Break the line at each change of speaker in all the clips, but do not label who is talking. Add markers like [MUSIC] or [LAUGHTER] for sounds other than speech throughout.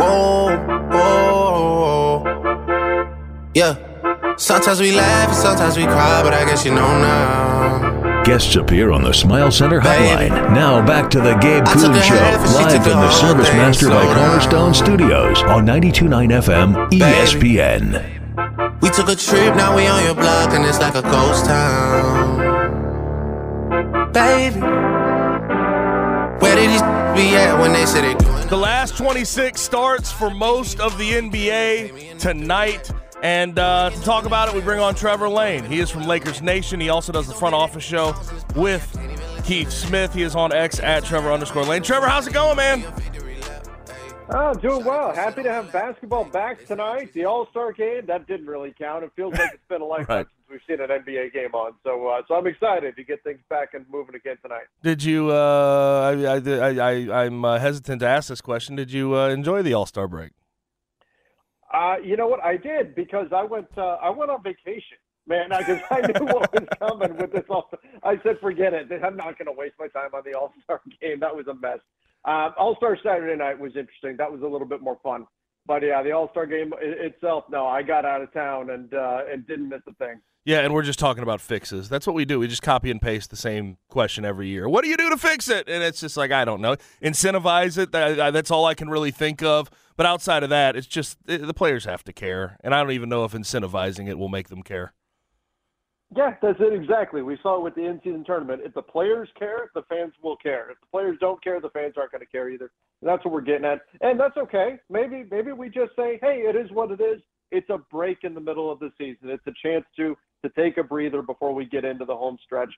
Whoa, whoa, yeah. Sometimes we laugh and sometimes we cry, but I guess you know now.
Guests appear on the Smile Center
Baby.
hotline. Now back to the Gabe
I took
Kuhn
a
Show,
half and she
live from
the
Service. Master by Cornerstone Studios on 92.9 FM ESPN.
We took a trip, now we on your block, and it's like a ghost town. Baby, where did these be at when they said they doing
The last 26 starts for most of the NBA tonight. And uh, to talk about it, we bring on Trevor Lane. He is from Lakers Nation. He also does the front office show with Keith Smith. He is on X at Trevor underscore Lane. Trevor, how's it going, man?
Oh, doing well. Happy to have basketball back tonight. The All Star game that didn't really count. It feels like it's been a [LAUGHS] lifetime
Right.
since we've seen an NBA game on. So, uh, so I'm excited to get things back and moving again tonight.
Did you? Uh, I, I, I, I'm uh, hesitant to ask this question. Did you uh, enjoy the All Star break?
Uh, you know what? I did because I went. Uh, I went on vacation, man. Because I knew what was coming with this. All star I said, forget it. I'm not going to waste my time on the All Star [LAUGHS] game. That was a mess. Um, All Star Saturday night was interesting. That was a little bit more fun. But yeah, the All Star game itself. No, I got out of town and uh, and didn't miss a thing.
Yeah, and we're just talking about fixes. That's what we do. We just copy and paste the same question every year. What do you do to fix it? And it's just like I don't know. Incentivize it. That- that- That's all I can really think of. But outside of that, it's just eh, the players have to care, and I don't even know if incentivizing it will make them care.
Yeah, that's it exactly. We saw it with the in-season tournament. If the players care, the fans will care. If the players don't care, the fans aren't going to care either. And that's what we're getting at, and that's okay. Maybe maybe we just say, hey, it is what it is. It's a break in the middle of the season. It's a chance to to take a breather before we get into the home stretch,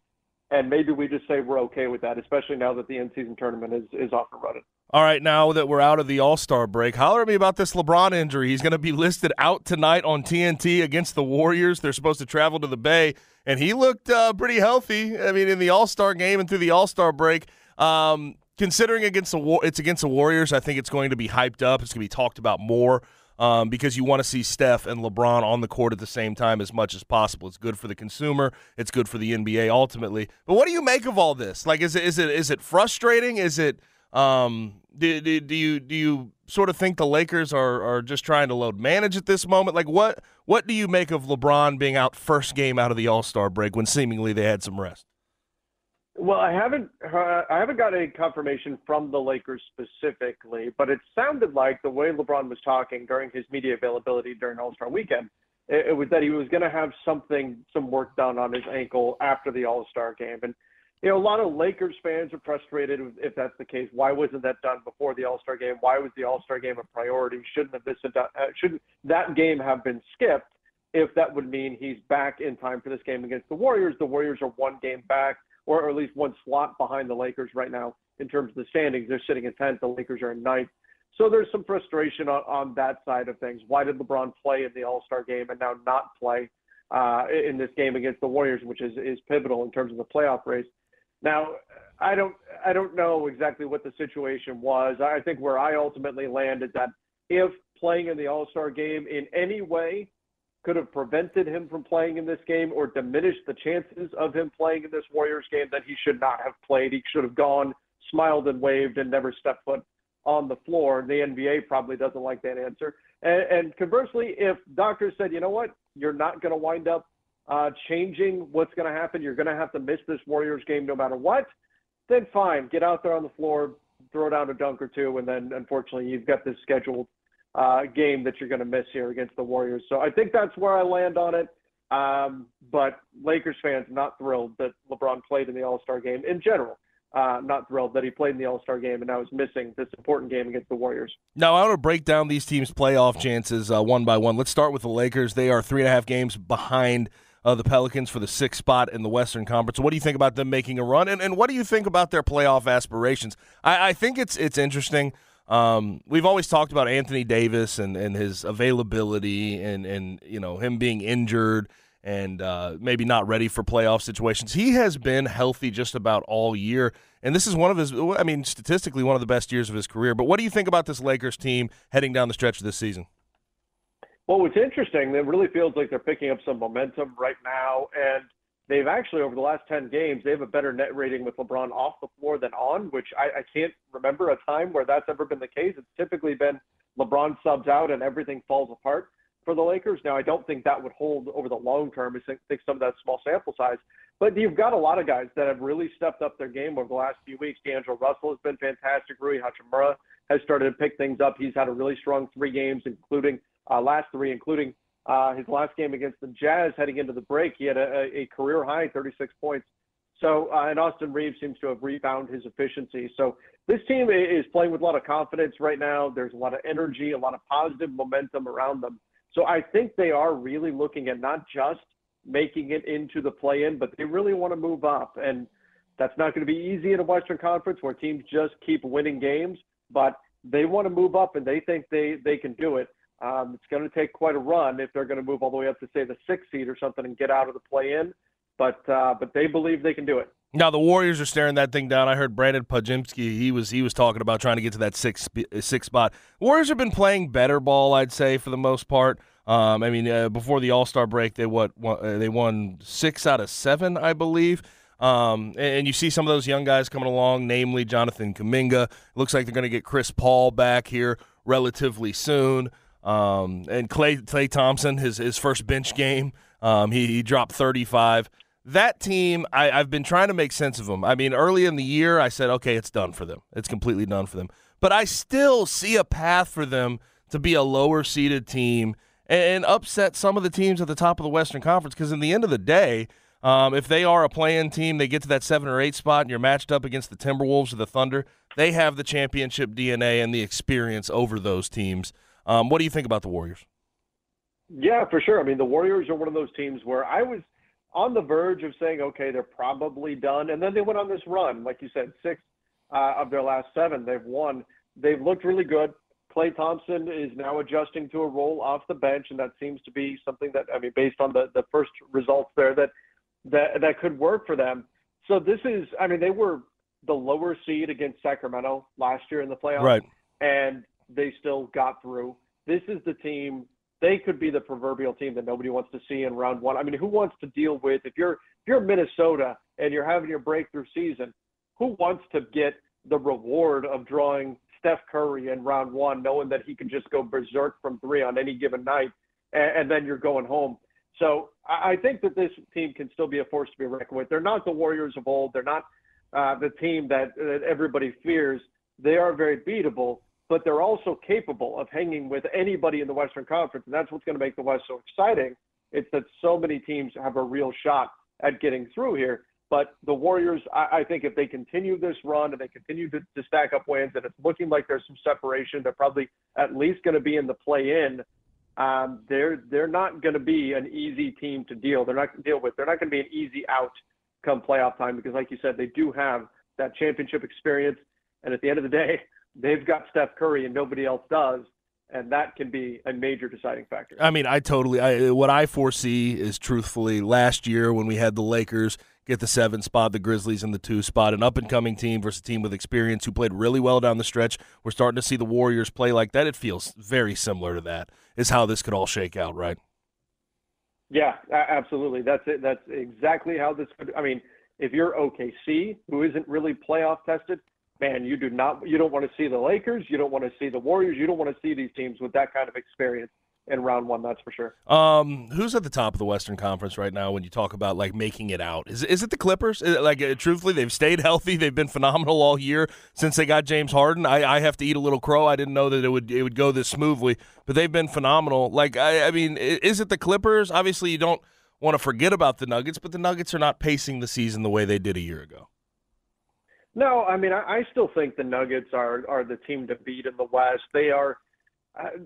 and maybe we just say we're okay with that, especially now that the in-season tournament is is off and running.
All right, now that we're out of the All Star break, holler at me about this LeBron injury. He's going to be listed out tonight on TNT against the Warriors. They're supposed to travel to the Bay, and he looked uh, pretty healthy. I mean, in the All Star game and through the All Star break. Um, considering against the war, it's against the Warriors. I think it's going to be hyped up. It's going to be talked about more. Um, because you want to see Steph and LeBron on the court at the same time as much as possible. It's good for the consumer. It's good for the NBA ultimately. But what do you make of all this? Like, is it is it is it frustrating? Is it um, do, do, do you do you sort of think the Lakers are, are just trying to load manage at this moment? Like what what do you make of LeBron being out first game out of the All Star break when seemingly they had some rest?
Well, I haven't uh, I haven't got any confirmation from the Lakers specifically, but it sounded like the way LeBron was talking during his media availability during All Star Weekend, it, it was that he was going to have something some work done on his ankle after the All Star game, and you know a lot of Lakers fans are frustrated if that's the case. Why wasn't that done before the All Star game? Why was the All Star game a priority? Shouldn't have this uh, shouldn't that game have been skipped? If that would mean he's back in time for this game against the Warriors, the Warriors are one game back or at least one slot behind the Lakers right now in terms of the standings. They're sitting in 10th. The Lakers are in ninth. So there's some frustration on, on that side of things. Why did LeBron play in the All Star game and now not play uh, in this game against the Warriors, which is, is pivotal in terms of the playoff race? Now, I don't I don't know exactly what the situation was. I think where I ultimately land is that if playing in the All Star game in any way could have prevented him from playing in this game or diminished the chances of him playing in this Warriors game, then he should not have played. He should have gone, smiled and waved, and never stepped foot on the floor. The NBA probably doesn't like that answer. And, and conversely, if doctors said, you know what, you're not going to wind up uh, changing what's going to happen, you're going to have to miss this Warriors game no matter what, then fine, get out there on the floor, throw down a dunk or two, and then unfortunately you've got this scheduled uh, game that you're going to miss here against the Warriors. So I think that's where I land on it. Um, but Lakers fans not thrilled that LeBron played in the All Star game in general. Uh, not thrilled that he played in the All Star game and now is missing this important game against the Warriors.
Now, I want to break down these teams' playoff chances uh, one by one. Let's start with the Lakers. They are three and a half games behind uh, the Pelicans for the sixth spot in the Western Conference. What do you think about them making a run, and, and what do you think about their playoff aspirations? I, I think it's it's interesting. Um, we've always talked about Anthony Davis and, and his availability and, and you know him being injured and uh, maybe not ready for playoff situations. He has been healthy just about all year, and this is one of his. I mean, statistically, one of the best years of his career. But what do you think about this Lakers team heading down the stretch of this season?
Well, what's interesting, it really feels like they're picking up some momentum right now, and they've actually over the last 10 games they have a better net rating with lebron off the floor than on which I, I, can't remember a time where that's ever been the case it's typically been lebron subs out and everything falls apart for the Lakers. Now, I don't think that would hold over the long term. I think some of that small sample size. But you've got a lot of guys that have really stepped up their game over the last few weeks. D'Angelo Russell has been fantastic. Rui Hachimura has started to pick things up. He's had a really strong three games, including uh, last three, including uh, his last game against the Jazz heading into the break. He had a, a career high 36 points. So, uh, and Austin Reaves seems to have rebound his efficiency. So this team is playing with a lot of confidence right now. There's a lot of energy, a lot of positive momentum around them. So I think they are really looking at not just making it into the play-in, but they really want to move up. And that's not going to be easy in a Western Conference where teams just keep winning games, but they want to move up and they think they they can do it. Um, it's going to take quite a run if they're going to move all the way up to say the sixth seed or something and get out of the play-in. But uh, but they believe they can do it.
Now the Warriors are staring that thing down. I heard Brandon Podziemski. He was he was talking about trying to get to that six six spot. Warriors have been playing better ball, I'd say, for the most part. Um, I mean, uh, before the All Star break, they what won, uh, they won six out of seven, I believe. Um, and, you see some of those young guys coming along, namely Jonathan Kuminga. It looks like they're going to get Chris Paul back here relatively soon. Um, and Clay Klay Thompson, his his first bench game, um, he, he dropped 35 that team, I, have been trying to make sense of them. I mean, early in the year, I said, okay, it's done for them. It's completely done for them. But I still see a path for them to be a lower seeded team and, and upset some of the teams at the top of the Western Conference. Because in the end of the day, um, if they are a playing team, they get to that seven or eight spot, and you're matched up against the Timberwolves or the Thunder. They have the championship DNA and the experience over those teams. Um, what do you think about the Warriors?
Yeah, for sure. I mean, the Warriors are one of those teams where I was on the verge of saying, okay, they're probably done. And then they went on this run, like you said, six uh, of their last seven they've won. They've looked really good. Klay Thompson is now adjusting to a role off the bench, and that seems to be something that I mean, based on the the first results there, that that that could work for them. So this is, I mean, they were the lower seed against Sacramento last year in the playoffs,
right?
And they still got through. This is the team they could be the proverbial team that nobody wants to see in round one. I mean, who wants to deal with if you're if you're Minnesota and you're having your breakthrough season, who wants to get the reward of drawing Steph Curry in round one, knowing that he can just go berserk from three on any given night, and, and then you're going home. So I think that this team can still be a force to be reckoned with. They're not the Warriors of old. They're not uh, the team that, that everybody fears. They are very beatable, but they're also capable of hanging with anybody in the Western Conference, and that's what's going to make the West so exciting. It's that so many teams have a real shot at getting through here. But the Warriors, I, I think if they continue this run and they continue to, to stack up wins, and it's looking like there's some separation, they're probably at least going to be in the play-in. Um, they're they're not going to be an easy team to deal. They're not deal with. They're not going to be an easy out come playoff time because, like you said, they do have that championship experience. And at the end of the day, they've got Steph Curry and nobody else does, and that can be a major deciding factor.
I mean, I totally. I, what I foresee is truthfully last year when we had the Lakers get the seven spot, the Grizzlies in the two spot, an up and coming team versus a team with experience who played really well down the stretch. We're starting to see the Warriors play like that. It feels very similar to that. Is how this could all shake out, right?
Yeah, absolutely. That's it. That's exactly how this could. I mean, if you're OKC, who isn't really playoff tested, man, you do not you don't want to see the Lakers, you don't want to see the Warriors, you don't want to see these teams with that kind of experience in round one. That's for sure.
Um, who's at the top of the Western Conference right now? When you talk about like making it out, is is it the Clippers? It, like, uh, truthfully, they've stayed [LAUGHS] healthy. They've been phenomenal all year since they got James Harden. I, I have to eat a little crow. I didn't know that it would it would go this smoothly, but they've been phenomenal. Like, I, I mean, is it the Clippers? Obviously, you don't want to forget about the Nuggets, but the Nuggets are not pacing the season the way they did a year ago.
No, I mean, I, I still think the Nuggets are are the team to beat in the West. They are.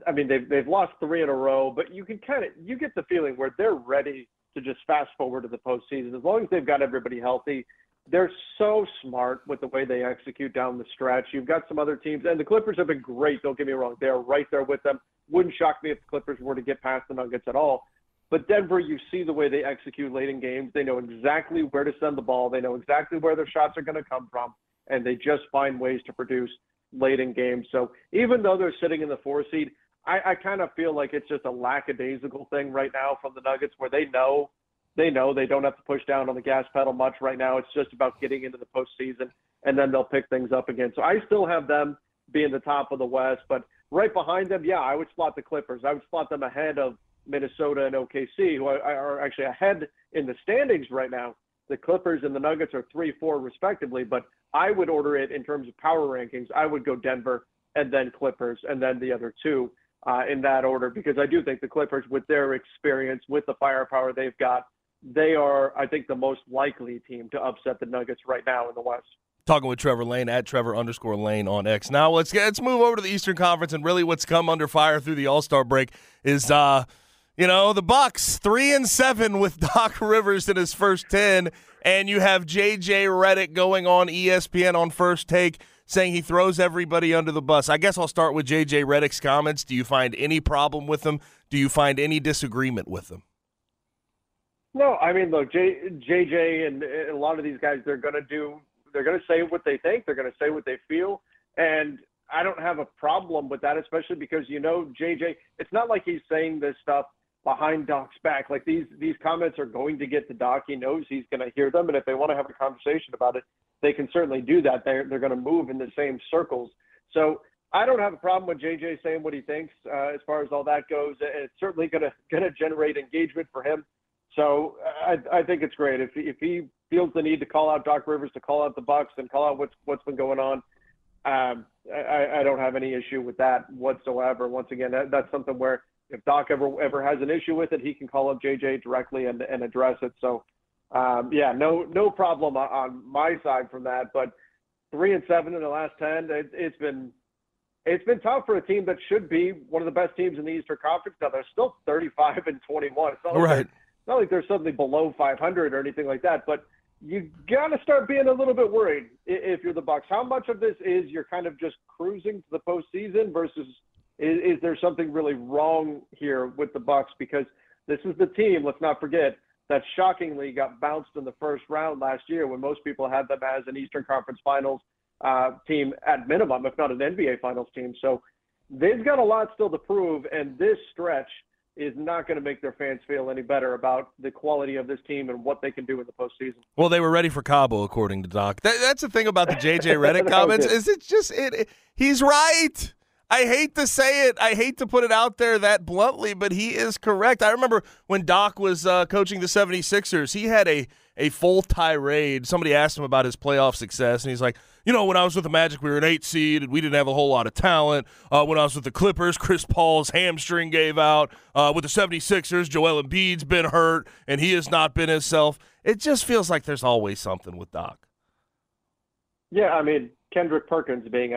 I, mean, they've they've lost three in a row, but you can kind of you get the feeling where they're ready to just fast forward to the postseason as long as they've got everybody healthy. They're so smart with the way they execute down the stretch. You've got some other teams, and the Clippers have been great. Don't get me wrong; they're right there with them. Wouldn't shock me if the Clippers were to get past the Nuggets at all. But Denver, you see the way they execute late in games. They know exactly where to send the ball. They know exactly where their shots are going to come from, and they just find ways to produce late in games. So even though they're sitting in the four seed, I, I kind of feel like it's just a lackadaisical thing right now from the Nuggets, where they know they know they don't have to push down on the gas pedal much right now. It's just about getting into the postseason, and then they'll pick things up again. So I still have them being the top of the West, but right behind them, yeah, I would slot the Clippers. I would slot them ahead of Minnesota and OKC, who are actually ahead in the standings right now. The Clippers and the Nuggets are three, four respectively, but I would order it in terms of power rankings. I would go Denver and then Clippers and then the other two uh, in that order because I do think the Clippers, with their experience, with the firepower they've got, they are, I think, the most likely team to upset the Nuggets right now in the West
talking with Trevor Lane at Trevor underscore Lane on X. Now let's get, let's move over to the Eastern Conference and really what's come under fire through the All Star break is uh, you know, the Bucks three and seven with [LAUGHS] Doc Rivers in his first ten, and you have JJ Redick going on ESPN on First Take saying he throws everybody under the bus. I guess I'll start with JJ Redick's comments. Do you find any problem with them? Do you find any disagreement with them?
No, I mean, look, J, JJ and a lot of these guys, they're going to do, they're going to say what they think, they're going to say what they feel, and I don't have a problem with that, especially because you know JJ. It's not like he's saying this stuff behind Doc's back. Like these these comments are going to get to Doc. He knows he's going to hear them, and if they want to have a conversation about it, they can certainly do that. They're they're going to move in the same circles. So I don't have a problem with JJ saying what he thinks uh, as far as all that goes. It's certainly going to going to generate engagement for him. So I, I think it's great if if he feels the need to call out Doc Rivers, to call out the Bucks, and call out what's what's been going on. Um, I, I don't have any issue with that whatsoever. Once again, that, that's something where if Doc ever ever has an issue with it, he can call up JJ directly and and address it. So, um, yeah, no no problem on my side from that. But three and seven in the last ten, it, it's been it's been tough for a team that should be one of the best teams in the Eastern Conference. Now they're still 35 and 21. It's not like
right.
not like they're suddenly below 500 or anything like that, but you got to start being a little bit worried if you're the Bucks. How much of this is you're kind of just cruising to the postseason versus is, is there something really wrong here with the Bucks? Because this is the team. Let's not forget that shockingly got bounced in the first round last year when most people had them as an Eastern Conference Finals uh, team at minimum, if not an NBA Finals team. So they've got a lot still to prove, and this stretch is not going to make their fans feel any better about the quality of this team and what they can do in the postseason.
Well, they were ready for Cabo, according to Doc. That, that's the thing about the JJ Redick [LAUGHS] comments is it just it, it he's right. I hate to say it. I hate to put it out there that bluntly, but he is correct. I remember when Doc was uh, coaching the 76ers, he had a, a full tirade. Somebody asked him about his playoff success, and he's like, you know, when I was with the Magic, we were an eight seed, and we didn't have a whole lot of talent. Uh, when I was with the Clippers, Chris Paul's hamstring gave out. Uh, with the 76ers, Joel Embiid's been hurt, and he has not been himself. It just feels like there's always something with Doc.
Yeah, I mean, Kendrick Perkins being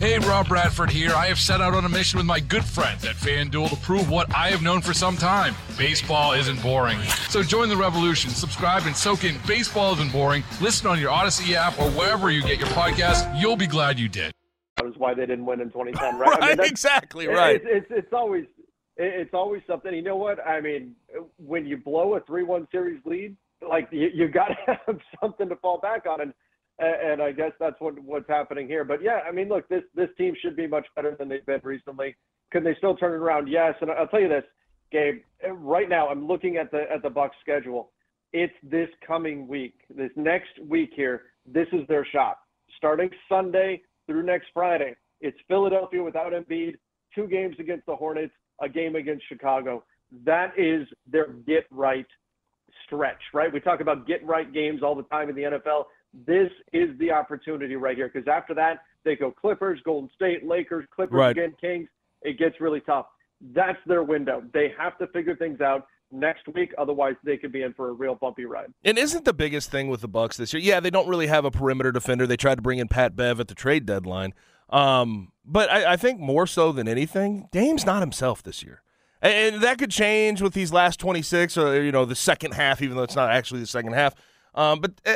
Hey, Rob Bradford here. I have set out on a mission with my good friends at FanDuel to prove what I have known for some time baseball isn't boring. So join the revolution, subscribe, and soak in Baseball Isn't Boring. Listen on your Audacy app or wherever you get your podcast. You'll be glad you did.
That was why they didn't win in 2010, right?
right, I mean, exactly right.
It's, it's, it's always it's always something. You know what? I mean, when you blow a three-one series lead, like you, you got to [LAUGHS] have something to fall back on, and and I guess that's what what's happening here. But yeah, I mean, look, this this team should be much better than they've been recently. Can they still turn it around? Yes. And I'll tell you this, Gabe. Right now, I'm looking at the at the Bucks schedule. It's this coming week, this next week here. This is their shot. Starting Sunday through next Friday, it's Philadelphia without Embiid, two games against the Hornets, a game against Chicago. That is their get right stretch, right? We talk about get right games all the time in the NFL this is the opportunity right here because after that they go Clippers, Golden State, Lakers, Clippers
right.
again, Kings. It gets really tough. That's their window. They have to figure things out next week otherwise they could be in for a real bumpy ride.
And isn't the biggest thing with the Bucks this year? Yeah, they don't really have a perimeter defender. They tried to bring in Pat Bev at the trade deadline. Um, but I, I think more so than anything, Dame's not himself this year. And, and that could change with these last 26 or you know the second half even though it's not actually the second half. Um, but uh,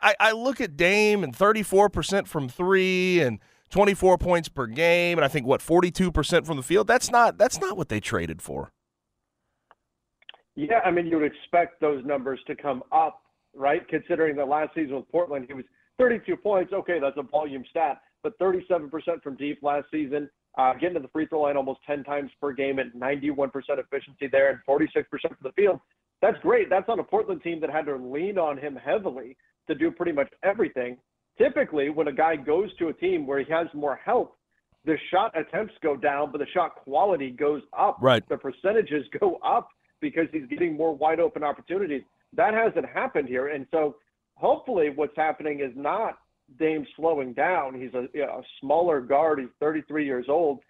I, I look at Dame and 34% from three and 24 points per game, and I think what 42% from the field. That's not that's not what they traded for.
Yeah, I mean you would expect those numbers to come up, right? Considering the last season with Portland, he was 32 points. Okay, that's a volume stat, but 37% from deep last season. Uh, getting to the free throw line almost 10 times per game at 91% efficiency there and 46% from the field. That's great. That's on a Portland team that had to lean on him heavily to do pretty much everything. Typically, when a guy goes to a team where he has more help, the shot attempts go down, but the shot quality goes up.
Right.
The percentages [LAUGHS] go up because he's getting more wide open opportunities. That hasn't happened here. And so hopefully what's happening is not Dame slowing down. He's a, you know, a smaller guard. He's 33 years old.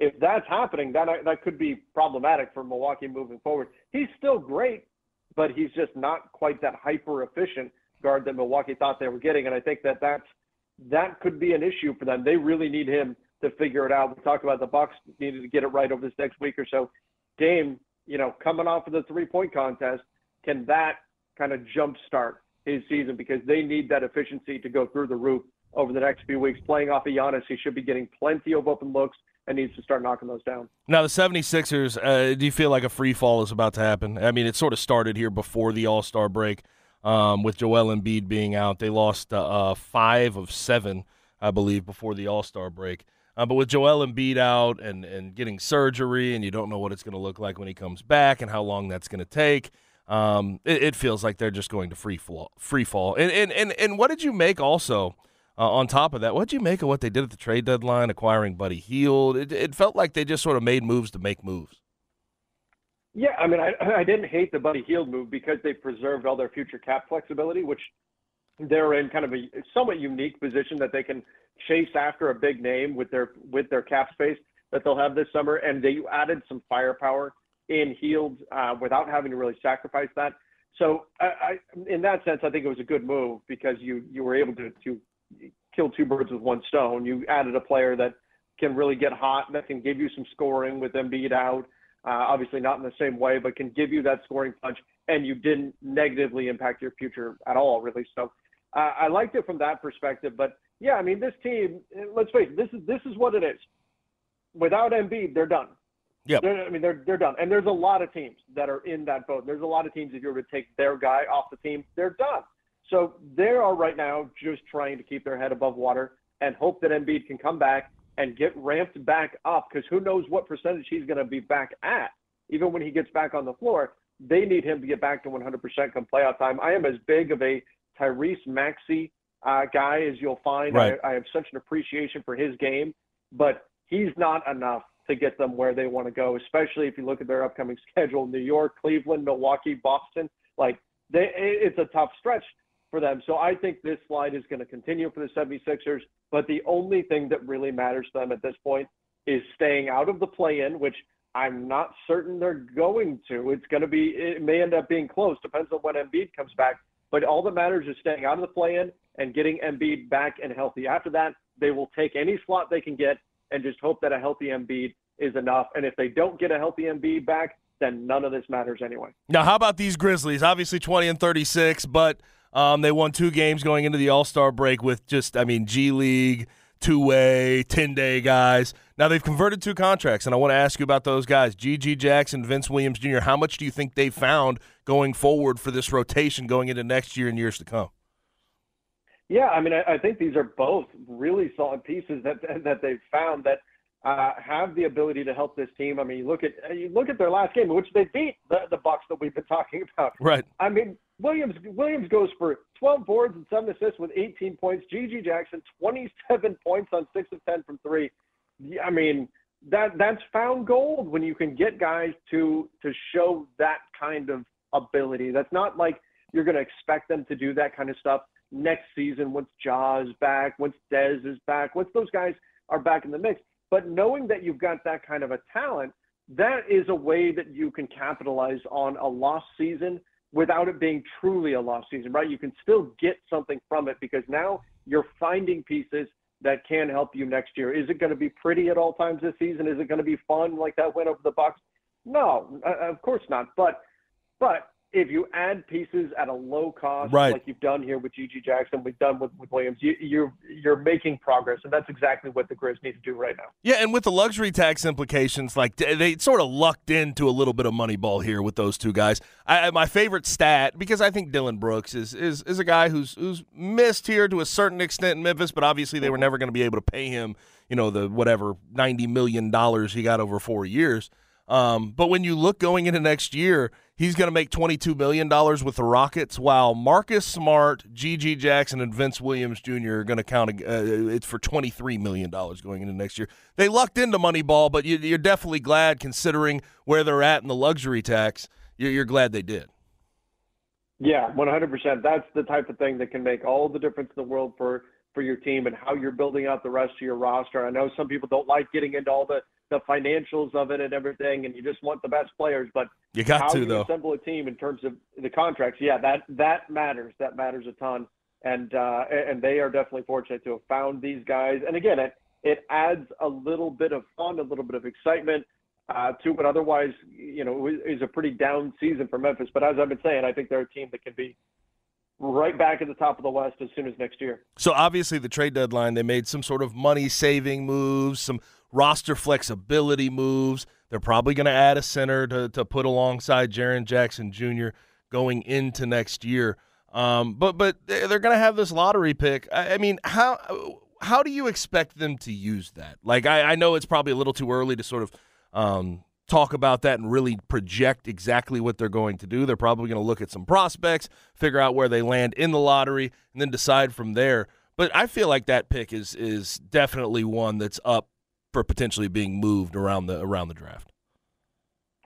If that's happening, that that could be problematic for Milwaukee moving forward. He's still great, but he's just not quite that hyper efficient guard that Milwaukee thought they were getting, and I think that that's that could be an issue for them. They really need him to figure it out. We talked about the Bucks needed to get it right over this next week or so. Dame, you know, coming off of the three-point contest, can that kind of jumpstart his season because they need that efficiency to go through the roof over the next few weeks. Playing off of Giannis, he should be getting plenty of open looks and needs to start knocking those down.
Now, the 76ers, uh, do you feel like a free fall is about to happen? I mean, it sort of started here before the All Star break um, with Joel Embiid being out. They lost uh, uh, five of seven, I believe, before the All Star break. Uh, but with Joel Embiid out and, and getting surgery, and you don't know what it's going to look like when he comes back and how long that's going to take, um, it, it, feels like they're just going to free fall. Free fall. And, and, and, and what did you make also uh, on top of that? What did you make of what they did at the trade deadline, acquiring Buddy Hield? It, it felt like they just sort of made moves to make moves.
Yeah, I mean, I, [CLEARS THROAT] I didn't hate the Buddy Hield move because they preserved all their future cap flexibility, which they're in kind of a somewhat unique position that they can chase after a big name with their with their cap space that they'll have this summer, and they added some firepower in Hield uh, without having to really sacrifice that. So, I, I, in that sense, I think it was a good move because you you were able to to kill two birds with one stone. You added a player that can really get hot, and that can give you some scoring with Embiid out. Uh, obviously, not in the same way, but can give you that scoring punch, and you didn't negatively impact your future at all, really. So uh, I liked it from that perspective. But yeah, I mean, this team. Let's face it. This is this is what it is. Without Embiid, they're done.
Yeah.
I mean, they're they're done. And there's a lot of teams that are in that boat. There's a lot of teams if you were to take their guy off the team, they're done. So they are right now just trying to keep their head above water and hope that Embiid can come back and get ramped back up because who knows what percentage he's going to be back at, even when he gets back on the floor. They need him to get back to 100% come playoff time. I am as big of a Tyrese Maxey uh, guy as you'll find.
Right.
I, I have such an appreciation for his game, but he's not enough to get them where they want to go, especially if you look at their upcoming schedule New York, Cleveland, Milwaukee, Boston. Like, they, it's a tough stretch for them. So I think this slide is going to continue for the 76ers. But the only thing that really matters to them at this point is staying out of the play in, which I'm not certain they're going to. It's going to be, it may end up being close, depends on when Embiid comes back. But all that matters is staying out of the play in and getting Embiid back and healthy. After that, they will take any slot they can get and just hope that a healthy Embiid is enough. And if they don't get a healthy Embiid back, then none of this matters anyway.
Now, how about these Grizzlies? Obviously 20 and 36, but um, they won two games going into the All Star break with just, I mean, G League, two way, 10 day guys. Now they've converted two contracts, and I want to ask you about those guys GG Jackson, Vince Williams Jr. How much do you think they found going forward for this rotation going into next year and years to come?
Yeah, I mean, I, I think these are both really solid pieces that that they've found that uh, have the ability to help this team. I mean, you look at you look at their last game, which they beat the, the Bucks that we've been talking about.
Right.
I mean, Williams Williams goes for 12 boards and seven assists with 18 points. GG Jackson 27 points on six of 10 from three. I mean, that that's found gold when you can get guys to to show that kind of ability. That's not like you're going to expect them to do that kind of stuff next season once Ja's back, once Dez is back, once those guys are back in the mix. But knowing that you've got that kind of a talent, that is a way that you can capitalize on a lost season without it being truly a lost season, right? You can still get something from it because now you're finding pieces that can help you next year. Is it going to be pretty at all times this season? Is it going to be fun like that win over the Bucks? No, uh, of course not. But but if you add pieces at a low cost,
right.
like you've done here with GG Jackson, we've done with, with Williams, you, you're you're making progress, and that's exactly what the Grizz need to do right now.
Yeah, and with the luxury tax implications, like they sort of lucked into a little bit of money ball here with those two guys. I, my favorite stat, because I think Dillon Brooks is is is a guy who's who's missed here to a certain extent in Memphis, but obviously they were never going to be able to pay him, you know, the whatever ninety million dollars he got over four years. Um, but when you look going into next year, he's going to make $22 million with the Rockets, while Marcus Smart, G.G. Jackson, and Vince Williams Jr. are going to count uh, it's for $23 million going into next year. They lucked into Moneyball, but you, are definitely glad considering where they're at in the luxury tax. You're, you're glad they did.
Yeah, 100%. That's the type of thing that can make all the difference in the world for for your team and how you're building out the rest of your roster. I know some people don't like getting into all the the financials of it and everything, and you just want the best players. But
you got
how
to
you
though
assemble a team in terms of the contracts. Yeah, that that matters. That matters a ton. And uh, and they are definitely fortunate to have found these guys. And again, it it adds a little bit of fun, a little bit of excitement uh, to what otherwise you know is a pretty down season for Memphis. But as I've been saying, I think they're a team that can be right back at the top of the West as soon as next year.
So obviously, the trade deadline, they made some sort of money saving moves, some roster flexibility moves. They're probably going to add a center to, to put alongside Jaren Jackson Jr. going into next year. Um, but but they're going to have this lottery pick. I, I, mean, how how do you expect them to use that? Like, I, I know it's probably a little too early to sort of um, talk about that and really project exactly what they're going to do. They're probably going to look at some prospects, figure out where they land in the lottery, and then decide from there. But I feel like that pick is is definitely one that's up for potentially being moved around the around the draft.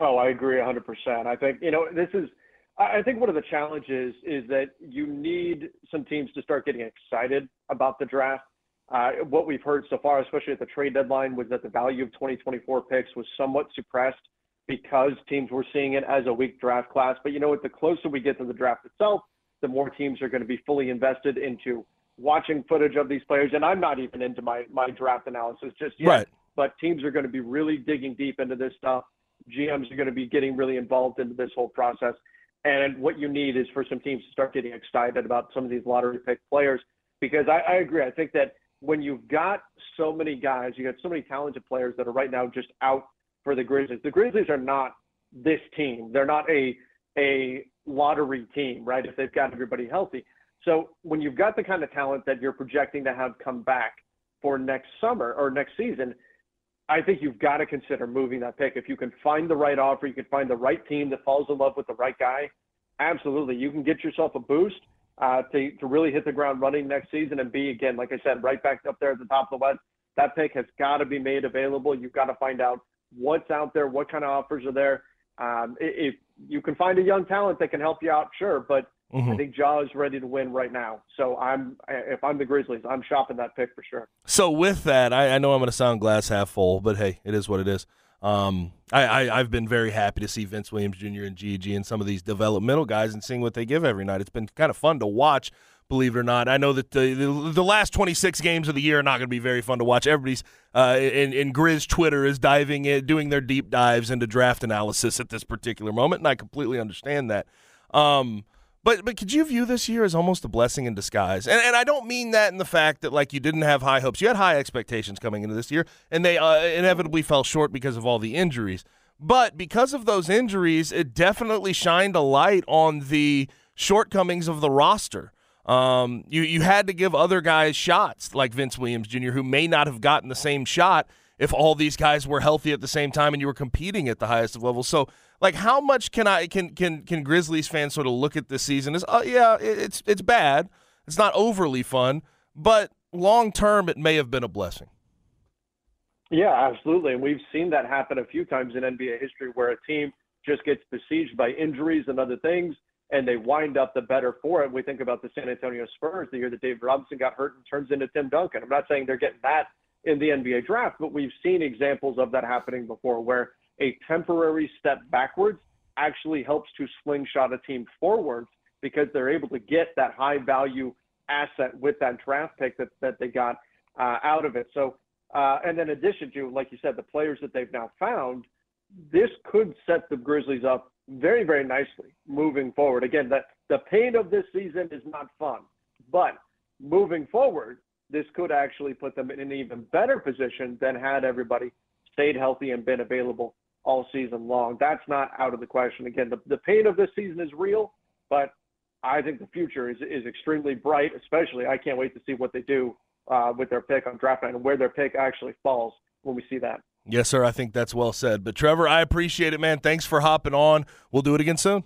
Oh, I agree 100%. I think, you know, this is I think one of the challenges is that you need some teams to start getting excited about the draft. Uh, what we've heard so far, especially at the trade deadline, was that the value of 2024 picks was somewhat suppressed because teams were seeing it as a weak draft class. But you know what? The closer we get to the draft itself, the more teams are going to be fully invested into watching footage of these players, and I'm not even into my my draft analysis just yet.
Right.
But teams are going to be really digging deep into this stuff. GMs are going to be getting really involved into this whole process. And what you need is for some teams to start getting excited about some of these lottery pick players because I, I agree. I think that when you've got so many guys, you got so many talented players that are right now just out for the Grizzlies. The Grizzlies are not this team. They're not a a lottery team, right? If they've got everybody healthy. So when you've got the kind of talent that you're projecting to have come back for next summer or next season, I think you've got to consider moving that pick. If you can find the right offer, you can find the right team that falls in love with the right guy. Absolutely, you can get yourself a boost uh, to to really hit the ground running next season and be again, like I said, right back up there at the top of the West. That pick has got to be made available. You've got to find out what's out there, what kind of offers are there. Um, if you can find a young talent that can help you out, sure, but Mm-hmm. I think Ja is ready to win right now. So I'm if I'm the Grizzlies, I'm shopping that pick for sure.
So with that, I, I know I'm going to sound glass half full, but hey, it is what it is. Um, I, I have been very happy to see Vince Williams Jr. and GG and some of these developmental guys and seeing what they give every night. It's been kind of fun to watch. Believe it or not, I know that the, the, the last 26 games of the year are not going to be very fun to watch. Everybody's uh, in, in Grizz Twitter is diving in, doing their deep dives into draft analysis at this particular moment, and I completely understand that. Um, but but could you view this year as almost a blessing in disguise? And and I don't mean that in the fact that like you didn't have high hopes. You had high expectations coming into this year, and they uh, inevitably fell short because of all the injuries. But because of those injuries, it definitely shined a light on the shortcomings of the roster. Um, you you had to give other guys shots like Vince Williams Jr., who may not have gotten the same shot if all these guys were healthy at the same time and you were competing at the highest of levels. So like how much can I can can can Grizzlies fans sort of look at this season as oh yeah it's it's bad it's not overly fun but long term it may have been a blessing.
Yeah, absolutely, and we've seen that happen a few times in NBA history where a team just gets besieged by injuries and other things, and they wind up the better for it. We think about the San Antonio Spurs the year that David Robinson got hurt and turns into Tim Duncan. I'm not saying they're getting that in the NBA draft, but we've seen examples of that happening before where a temporary step backwards actually helps to slingshot a team forwards because they're able to get that high value asset with that draft pick that, that they got uh, out of it. So, uh, and in addition to, like you said, the players that they've now found, this could set the Grizzlies up very, very nicely moving forward. Again, the, the pain of this season is not fun, but moving forward, this could actually put them in an even better position than had everybody stayed healthy and been available all season long. That's not out of the question. Again, the, the pain of this season is real, but I think the future is, is extremely bright, especially I can't wait to see what they do uh, with their pick on draft night and where their pick actually falls when we see that.
Yes, sir. I think that's well said. But Trevor, I appreciate it, man. Thanks for hopping on. We'll do it again soon.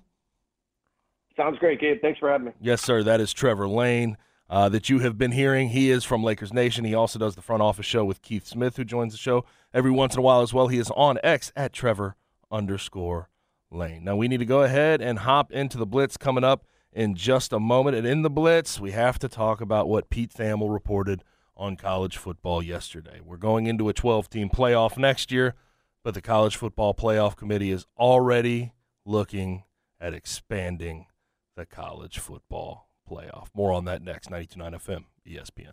Sounds great, Gabe. Thanks for having me.
Yes, sir. That is Trevor Lane. Uh, that you have been hearing. He is from Lakers Nation. He also does the front office show with Keith Smith, who joins the show every once in a while as well. He is on X at Trevor underscore Lane. Now we need to go ahead and hop into the Blitz coming up in just a moment. And in the Blitz, we have to talk about what Pete Thamel reported on college football yesterday. We're going into a 12 team playoff next year, but the College Football Playoff Committee is already looking at expanding the college football playoff. More on that next 92.9 FM, ESPN.